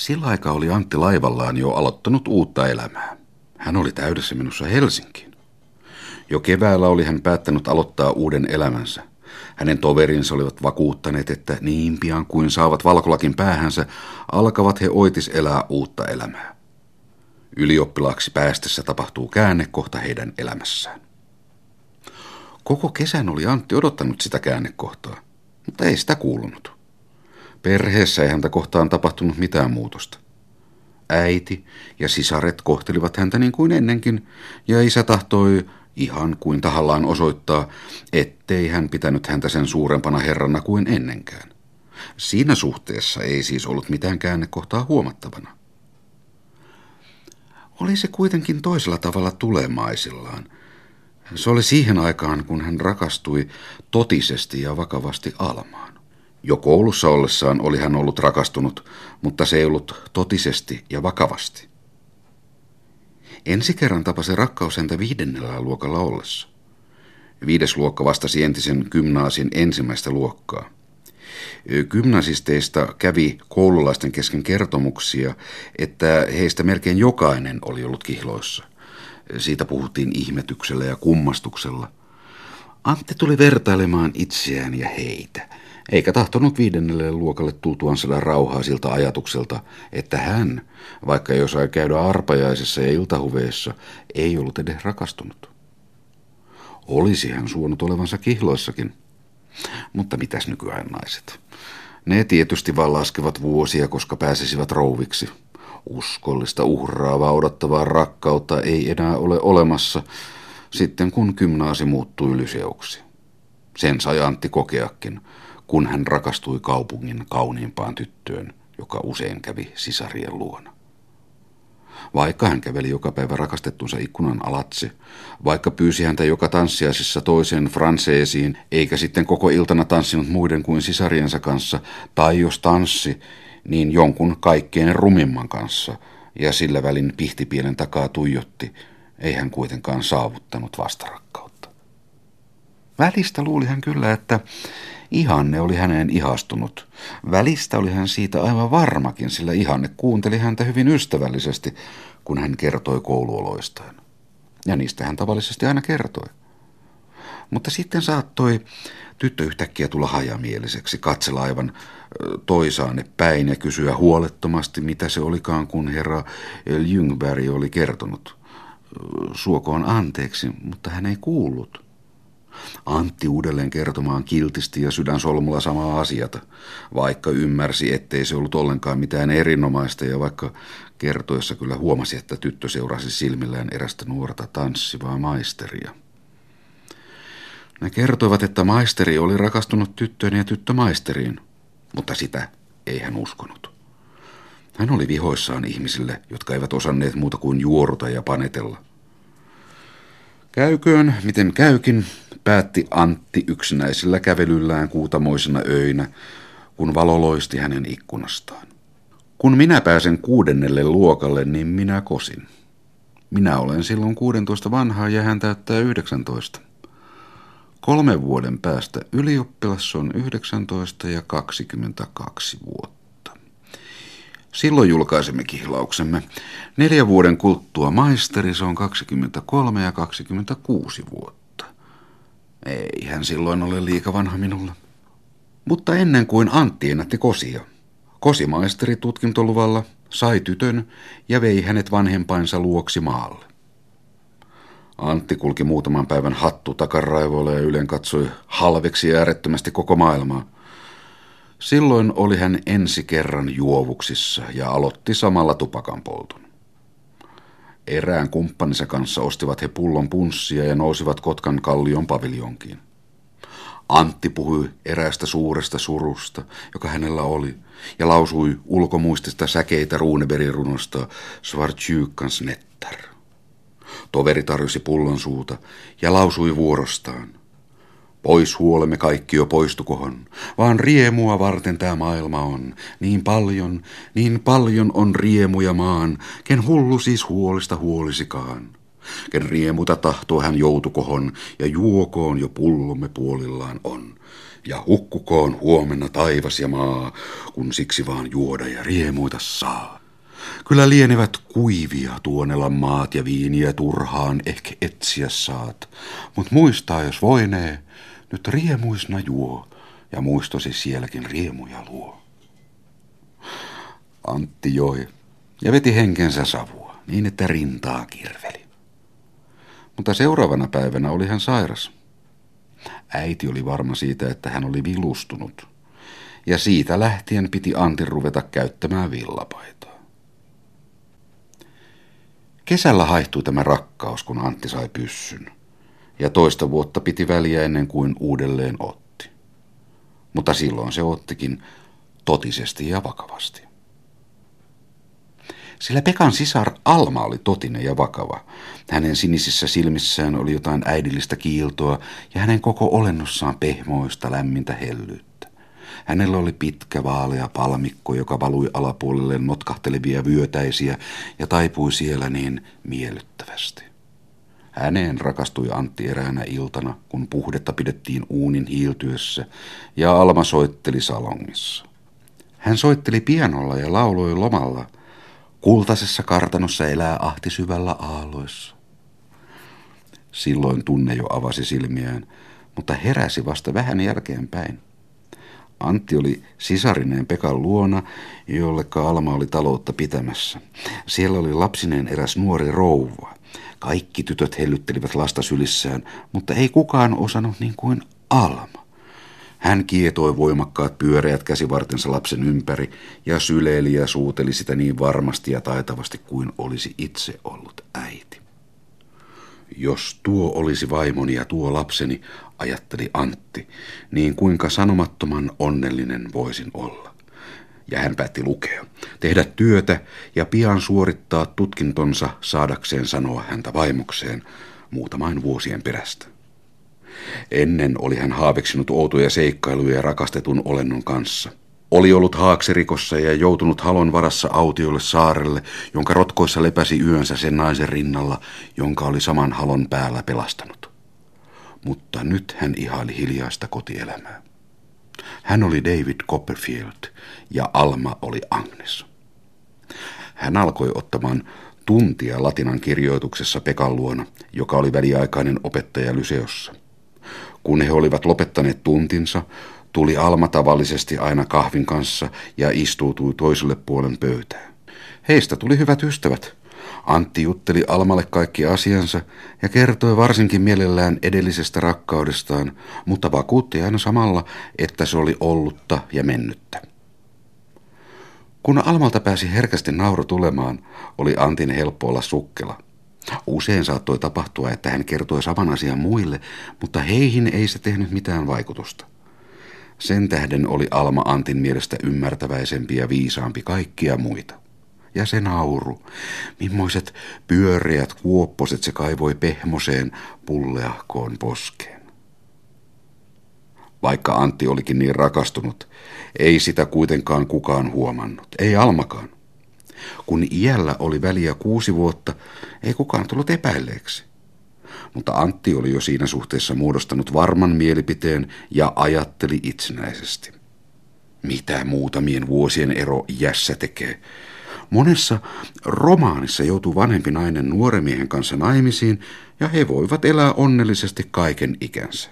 Sillä aikaa oli Antti laivallaan jo aloittanut uutta elämää. Hän oli täydessä minussa Helsinkiin. Jo keväällä oli hän päättänyt aloittaa uuden elämänsä. Hänen toverinsa olivat vakuuttaneet, että niin pian kuin saavat valkolakin päähänsä, alkavat he oitis elää uutta elämää. Ylioppilaaksi päästessä tapahtuu käänne kohta heidän elämässään. Koko kesän oli Antti odottanut sitä käännekohtaa, mutta ei sitä kuulunut. Perheessä ei häntä kohtaan tapahtunut mitään muutosta. Äiti ja sisaret kohtelivat häntä niin kuin ennenkin, ja isä tahtoi ihan kuin tahallaan osoittaa, ettei hän pitänyt häntä sen suurempana herrana kuin ennenkään. Siinä suhteessa ei siis ollut mitään käännekohtaa huomattavana. Oli se kuitenkin toisella tavalla tulemaisillaan. Se oli siihen aikaan, kun hän rakastui totisesti ja vakavasti Almaan. Jo koulussa ollessaan oli hän ollut rakastunut, mutta se ei ollut totisesti ja vakavasti. Ensi kerran tapasi rakkaus häntä viidennellä luokalla ollessa. Viides luokka vastasi entisen gymnaasin ensimmäistä luokkaa. Gymnasisteista kävi koululaisten kesken kertomuksia, että heistä melkein jokainen oli ollut kihloissa. Siitä puhuttiin ihmetyksellä ja kummastuksella. Antti tuli vertailemaan itseään ja heitä – eikä tahtonut viidennelle luokalle tultuaan saada rauhaa siltä ajatukselta, että hän, vaikka ei osaa käydä arpajaisessa ja iltahuveessa, ei ollut edes rakastunut. Olisi hän suonut olevansa kihloissakin. Mutta mitäs nykyään naiset? Ne tietysti vaan laskevat vuosia, koska pääsisivät rouviksi. Uskollista, uhraavaa, odottavaa rakkautta ei enää ole olemassa, sitten kun gymnaasi muuttui ylyseuksi. Sen sai Antti kokeakin, kun hän rakastui kaupungin kauniimpaan tyttöön, joka usein kävi sisarien luona. Vaikka hän käveli joka päivä rakastettunsa ikkunan alatse, vaikka pyysi häntä joka tanssiaisissa toiseen franseesiin, eikä sitten koko iltana tanssinut muiden kuin sisariensa kanssa, tai jos tanssi, niin jonkun kaikkein rumimman kanssa, ja sillä välin pihtipielen takaa tuijotti, ei hän kuitenkaan saavuttanut vastarakkautta. Välistä luuli hän kyllä, että Ihanne oli häneen ihastunut. Välistä oli hän siitä aivan varmakin, sillä Ihanne kuunteli häntä hyvin ystävällisesti, kun hän kertoi kouluoloistaan. Ja niistä hän tavallisesti aina kertoi. Mutta sitten saattoi tyttö yhtäkkiä tulla hajamieliseksi, katsella aivan toisaanne päin ja kysyä huolettomasti, mitä se olikaan, kun herra Ljungberg oli kertonut. Suokoon anteeksi, mutta hän ei kuullut. Antti uudelleen kertomaan kiltisti ja sydänsolmulla samaa asiata, vaikka ymmärsi, ettei se ollut ollenkaan mitään erinomaista ja vaikka kertoessa kyllä huomasi, että tyttö seurasi silmillään erästä nuorta tanssivaa maisteria. Ne kertoivat, että maisteri oli rakastunut tyttöön ja tyttö maisteriin, mutta sitä ei hän uskonut. Hän oli vihoissaan ihmisille, jotka eivät osanneet muuta kuin juoruta ja panetella. Käyköön, miten käykin, päätti Antti yksinäisellä kävelyllään kuutamoisena öinä, kun valo loisti hänen ikkunastaan. Kun minä pääsen kuudennelle luokalle, niin minä kosin. Minä olen silloin 16 vanhaa ja hän täyttää 19. Kolmen vuoden päästä ylioppilas on 19 ja 22 vuotta. Silloin julkaisemme kihlauksemme. Neljä vuoden kulttua maisteri, se on 23 ja 26 vuotta. Ei hän silloin ole liika vanha minulla. Mutta ennen kuin Antti ennätti kosia, kosimaisteri tutkintoluvalla sai tytön ja vei hänet vanhempainsa luoksi maalle. Antti kulki muutaman päivän hattu takaraivoilla ja ylen katsoi halveksi ja äärettömästi koko maailmaa. Silloin oli hän ensi kerran juovuksissa ja aloitti samalla tupakan polton. Erään kumppaninsa kanssa ostivat he pullon punssia ja nousivat Kotkan kallion paviljonkiin. Antti puhui eräästä suuresta surusta, joka hänellä oli, ja lausui ulkomuistista säkeitä Runeberin runosta Svartjykans nettar. Toveri tarjosi pullon suuta ja lausui vuorostaan. Pois huolemme kaikki jo poistukohon, vaan riemua varten tämä maailma on. Niin paljon, niin paljon on riemuja maan, ken hullu siis huolista huolisikaan. Ken riemuta tahtoo hän joutukohon, ja juokoon jo pullomme puolillaan on. Ja hukkukoon huomenna taivas ja maa, kun siksi vaan juoda ja riemuita saa. Kyllä lienevät kuivia tuonella maat ja viiniä turhaan ehkä etsiä saat, mut muistaa jos voinee, nyt riemuisna juo, ja muistosi sielläkin riemuja luo. Antti joi ja veti henkensä savua niin, että rintaa kirveli. Mutta seuraavana päivänä oli hän sairas. Äiti oli varma siitä, että hän oli vilustunut. Ja siitä lähtien piti Antti ruveta käyttämään villapaitaa. Kesällä haihtui tämä rakkaus, kun Antti sai pyssyn. Ja toista vuotta piti väliä ennen kuin uudelleen otti. Mutta silloin se ottikin totisesti ja vakavasti. Sillä Pekan sisar Alma oli totinen ja vakava. Hänen sinisissä silmissään oli jotain äidillistä kiiltoa ja hänen koko olennossaan pehmoista lämmintä hellyyttä. Hänellä oli pitkä vaalea palmikko, joka valui alapuolelle notkahtelevia vyötäisiä ja taipui siellä niin miellyttävästi. Häneen rakastui Antti eräänä iltana, kun puhdetta pidettiin uunin hiiltyessä ja Alma soitteli salongissa. Hän soitteli pianolla ja lauloi lomalla – Kultaisessa kartanossa elää ahti syvällä aalloissa. Silloin tunne jo avasi silmiään, mutta heräsi vasta vähän jälkeenpäin. Antti oli sisarineen Pekan luona, jollekka Alma oli taloutta pitämässä. Siellä oli lapsineen eräs nuori rouva. Kaikki tytöt hellyttelivät lasta sylissään, mutta ei kukaan osannut niin kuin Alma. Hän kietoi voimakkaat pyöreät käsivartensa lapsen ympäri ja syleili ja suuteli sitä niin varmasti ja taitavasti kuin olisi itse ollut äiti. Jos tuo olisi vaimoni ja tuo lapseni, ajatteli Antti, niin kuinka sanomattoman onnellinen voisin olla. Ja hän päätti lukea, tehdä työtä ja pian suorittaa tutkintonsa saadakseen sanoa häntä vaimokseen muutamain vuosien perästä. Ennen oli hän haaveksinut outoja seikkailuja rakastetun olennon kanssa. Oli ollut haaksirikossa ja joutunut halon varassa autiolle saarelle, jonka rotkoissa lepäsi yönsä sen naisen rinnalla, jonka oli saman halon päällä pelastanut. Mutta nyt hän ihaili hiljaista kotielämää. Hän oli David Copperfield ja Alma oli Agnes. Hän alkoi ottamaan tuntia latinan kirjoituksessa Pekan luona, joka oli väliaikainen opettaja Lyseossa. Kun he olivat lopettaneet tuntinsa, tuli Alma tavallisesti aina kahvin kanssa ja istuutui toiselle puolen pöytää. Heistä tuli hyvät ystävät. Antti jutteli Almalle kaikki asiansa ja kertoi varsinkin mielellään edellisestä rakkaudestaan, mutta vakuutti aina samalla, että se oli ollutta ja mennyttä. Kun Almalta pääsi herkästi nauru tulemaan, oli Antin helppo olla sukkela – Usein saattoi tapahtua, että hän kertoi saman asian muille, mutta heihin ei se tehnyt mitään vaikutusta. Sen tähden oli Alma Antin mielestä ymmärtäväisempi ja viisaampi kaikkia muita. Ja se nauru, mimmoiset pyöreät kuopposet se kaivoi pehmoseen pulleahkoon poskeen. Vaikka Antti olikin niin rakastunut, ei sitä kuitenkaan kukaan huomannut, ei Almakaan. Kun iällä oli väliä kuusi vuotta, ei kukaan tullut epäilleeksi. Mutta Antti oli jo siinä suhteessa muodostanut varman mielipiteen ja ajatteli itsenäisesti. Mitä muutamien vuosien ero iässä tekee? Monessa romaanissa joutuu vanhempi nainen nuoremiehen kanssa naimisiin ja he voivat elää onnellisesti kaiken ikänsä.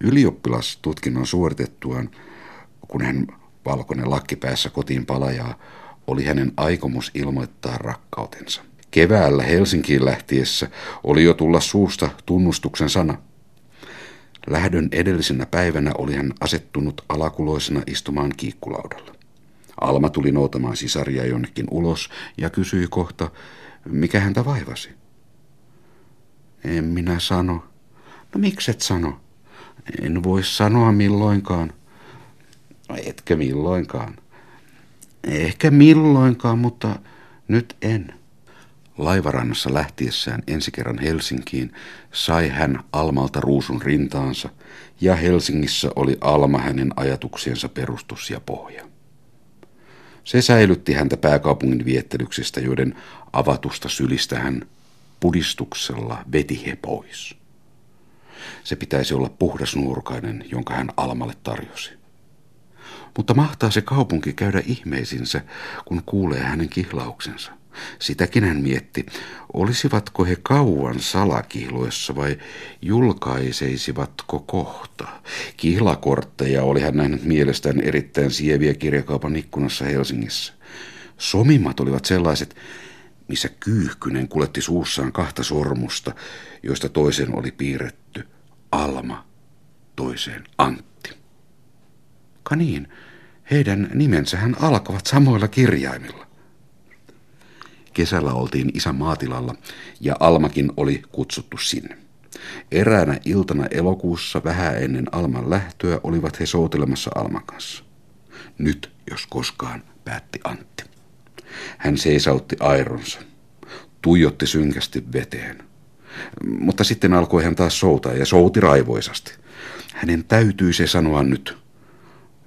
Ylioppilastutkinnon suoritettuaan, kun hän valkoinen lakki päässä kotiin palajaa, oli hänen aikomus ilmoittaa rakkautensa. Keväällä Helsinkiin lähtiessä oli jo tulla suusta tunnustuksen sana. Lähdön edellisenä päivänä oli hän asettunut alakuloisena istumaan kiikkulaudalla. Alma tuli noutamaan sisaria jonnekin ulos ja kysyi kohta, mikä häntä vaivasi. En minä sano. No mikset sano? En voi sanoa milloinkaan. No etkö milloinkaan? Ehkä milloinkaan, mutta nyt en. Laivarannassa lähtiessään ensi kerran Helsinkiin sai hän Almalta ruusun rintaansa ja Helsingissä oli Alma hänen ajatuksiensa perustus ja pohja. Se säilytti häntä pääkaupungin viettelyksistä, joiden avatusta sylistä hän pudistuksella veti he pois. Se pitäisi olla puhdas nuorukainen, jonka hän Almalle tarjosi. Mutta mahtaa se kaupunki käydä ihmeisinsä, kun kuulee hänen kihlauksensa. Sitäkin hän mietti, olisivatko he kauan salakihloissa vai julkaiseisivatko kohta. Kihlakortteja oli hän nähnyt mielestään erittäin sieviä kirjakaupan ikkunassa Helsingissä. Somimmat olivat sellaiset, missä kyyhkynen kuletti suussaan kahta sormusta, joista toisen oli piirretty Alma, toiseen Antti. Ka niin, heidän nimensähän alkavat samoilla kirjaimilla. Kesällä oltiin isän maatilalla ja Almakin oli kutsuttu sinne. Eräänä iltana elokuussa vähän ennen Alman lähtöä olivat he soutelemassa Alman kanssa. Nyt, jos koskaan, päätti Antti. Hän seisautti aironsa, tuijotti synkästi veteen. Mutta sitten alkoi hän taas soutaa ja souti raivoisasti. Hänen täytyy se sanoa nyt.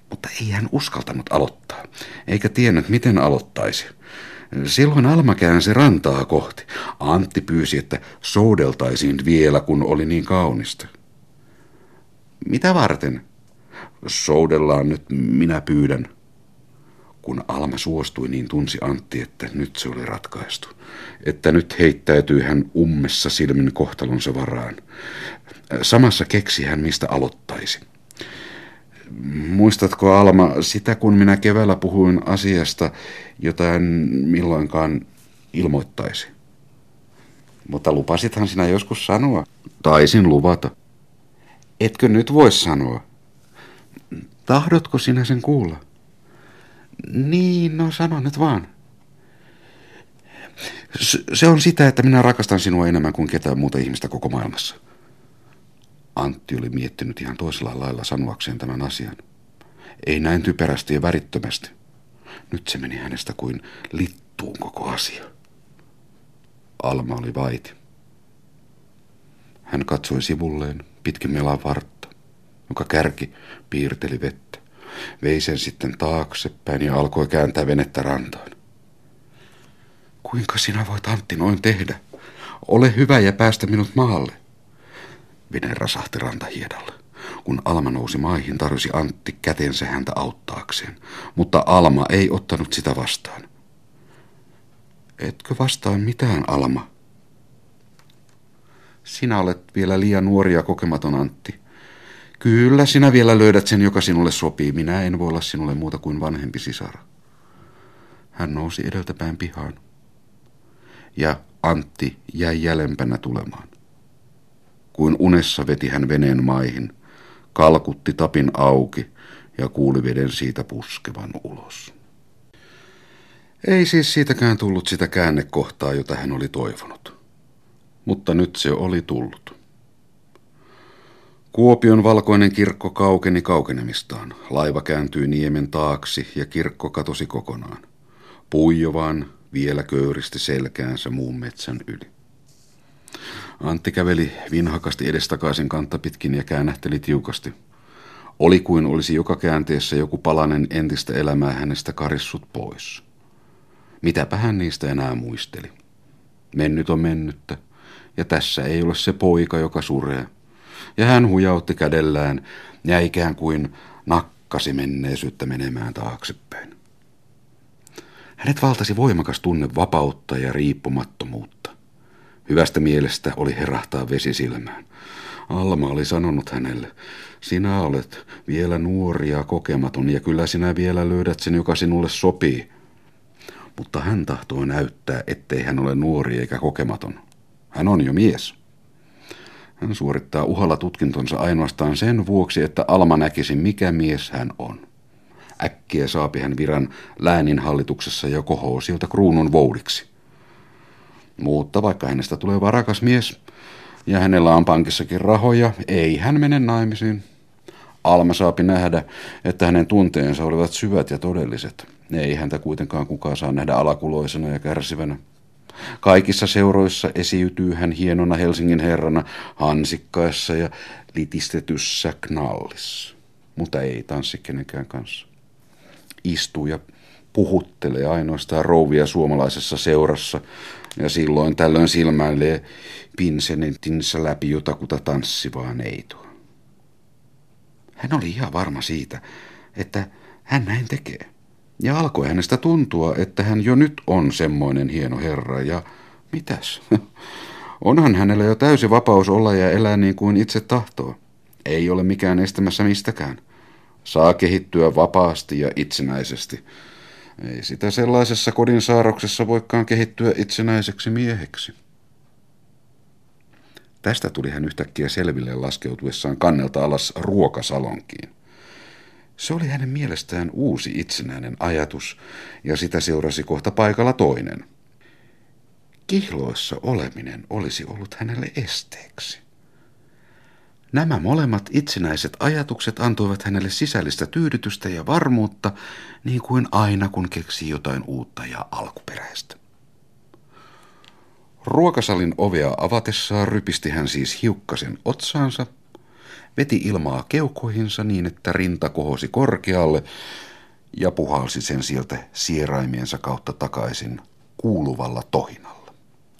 Mutta ei hän uskaltanut aloittaa, eikä tiennyt miten aloittaisi. Silloin Alma käänsi rantaa kohti. Antti pyysi, että soudeltaisiin vielä, kun oli niin kaunista. Mitä varten? Soudellaan nyt, minä pyydän. Kun Alma suostui, niin tunsi Antti, että nyt se oli ratkaistu. Että nyt heittäytyy hän ummessa silmin kohtalonsa varaan. Samassa keksi hän, mistä aloittaisi. Muistatko Alma sitä, kun minä keväällä puhuin asiasta, jota en milloinkaan ilmoittaisi? Mutta lupasithan sinä joskus sanoa. Taisin luvata. Etkö nyt voi sanoa? Tahdotko sinä sen kuulla? Niin, no sano nyt vaan. Se on sitä, että minä rakastan sinua enemmän kuin ketään muuta ihmistä koko maailmassa. Antti oli miettinyt ihan toisella lailla sanoakseen tämän asian. Ei näin typerästi ja värittömästi. Nyt se meni hänestä kuin littuun koko asia. Alma oli vaiti. Hän katsoi sivulleen pitkin melan vartta, jonka kärki piirteli vettä. Vei sen sitten taaksepäin ja alkoi kääntää venettä rantaan. Kuinka sinä voit Antti noin tehdä? Ole hyvä ja päästä minut maalle. Vene rasahti rantahiedalle. Kun Alma nousi maihin, tarjosi Antti kätensä häntä auttaakseen, mutta Alma ei ottanut sitä vastaan. Etkö vastaa mitään, Alma? Sinä olet vielä liian nuori ja kokematon, Antti. Kyllä, sinä vielä löydät sen, joka sinulle sopii. Minä en voi olla sinulle muuta kuin vanhempi sisara. Hän nousi edeltäpäin pihaan. Ja Antti jäi jäljempänä tulemaan. Kuin unessa veti hän veneen maihin, kalkutti tapin auki ja kuuli veden siitä puskevan ulos. Ei siis siitäkään tullut sitä käännekohtaa, jota hän oli toivonut. Mutta nyt se oli tullut. Kuopion valkoinen kirkko kaukeni kaukenemistaan. Laiva kääntyi niemen taaksi ja kirkko katosi kokonaan. Puijo vaan vielä köyristi selkäänsä muun metsän yli. Antti käveli vinhakasti edestakaisin kantta pitkin ja käännähteli tiukasti. Oli kuin olisi joka käänteessä joku palanen entistä elämää hänestä karissut pois. Mitäpä hän niistä enää muisteli. Mennyt on mennyttä, ja tässä ei ole se poika, joka suree. Ja hän hujautti kädellään ja ikään kuin nakkasi menneisyyttä menemään taaksepäin. Hänet valtasi voimakas tunne vapautta ja riippumattomuutta. Hyvästä mielestä oli herahtaa vesi silmään. Alma oli sanonut hänelle, sinä olet vielä nuori ja kokematon ja kyllä sinä vielä löydät sen, joka sinulle sopii. Mutta hän tahtoo näyttää, ettei hän ole nuori eikä kokematon. Hän on jo mies. Hän suorittaa uhalla tutkintonsa ainoastaan sen vuoksi, että Alma näkisi, mikä mies hän on. Äkkiä saapi hän viran läänin hallituksessa ja kohoo siltä kruunun voudiksi. Mutta vaikka hänestä tulee varakas mies ja hänellä on pankissakin rahoja, ei hän mene naimisiin. Alma saapi nähdä, että hänen tunteensa olivat syvät ja todelliset. Ei häntä kuitenkaan kukaan saa nähdä alakuloisena ja kärsivänä. Kaikissa seuroissa esiytyy hän hienona Helsingin herrana hansikkaessa ja litistetyssä knallissa, mutta ei tanssi kenenkään kanssa. Istuu ja puhuttelee ainoastaan rouvia suomalaisessa seurassa Ja silloin tällöin silmäilee pinsenetinsä läpi jotakuta tanssivaa neitoa. Hän oli ihan varma siitä, että hän näin tekee. Ja alkoi hänestä tuntua, että hän jo nyt on semmoinen hieno herra ja mitäs? Onhan hänellä jo täysi vapaus olla ja elää niin kuin itse tahtoo. Ei ole mikään estämässä mistäkään. Saa kehittyä vapaasti ja itsenäisesti. Ei sitä sellaisessa kodin saarroksessa voikaan kehittyä itsenäiseksi mieheksi. Tästä tuli hän yhtäkkiä selville laskeutuessaan kannelta alas ruokasalonkiin. Se oli hänen mielestään uusi itsenäinen ajatus, ja sitä seurasi kohta paikalla toinen. Kihloissa oleminen olisi ollut hänelle esteeksi. Nämä molemmat itsenäiset ajatukset antoivat hänelle sisällistä tyydytystä ja varmuutta, niin kuin aina kun keksi jotain uutta ja alkuperäistä. Ruokasalin ovea avatessaan rypisti hän siis hiukkasen otsaansa, veti ilmaa keukoihinsa niin, että rinta kohosi korkealle ja puhalsi sen sieltä sieraimiensa kautta takaisin kuuluvalla tohinalla.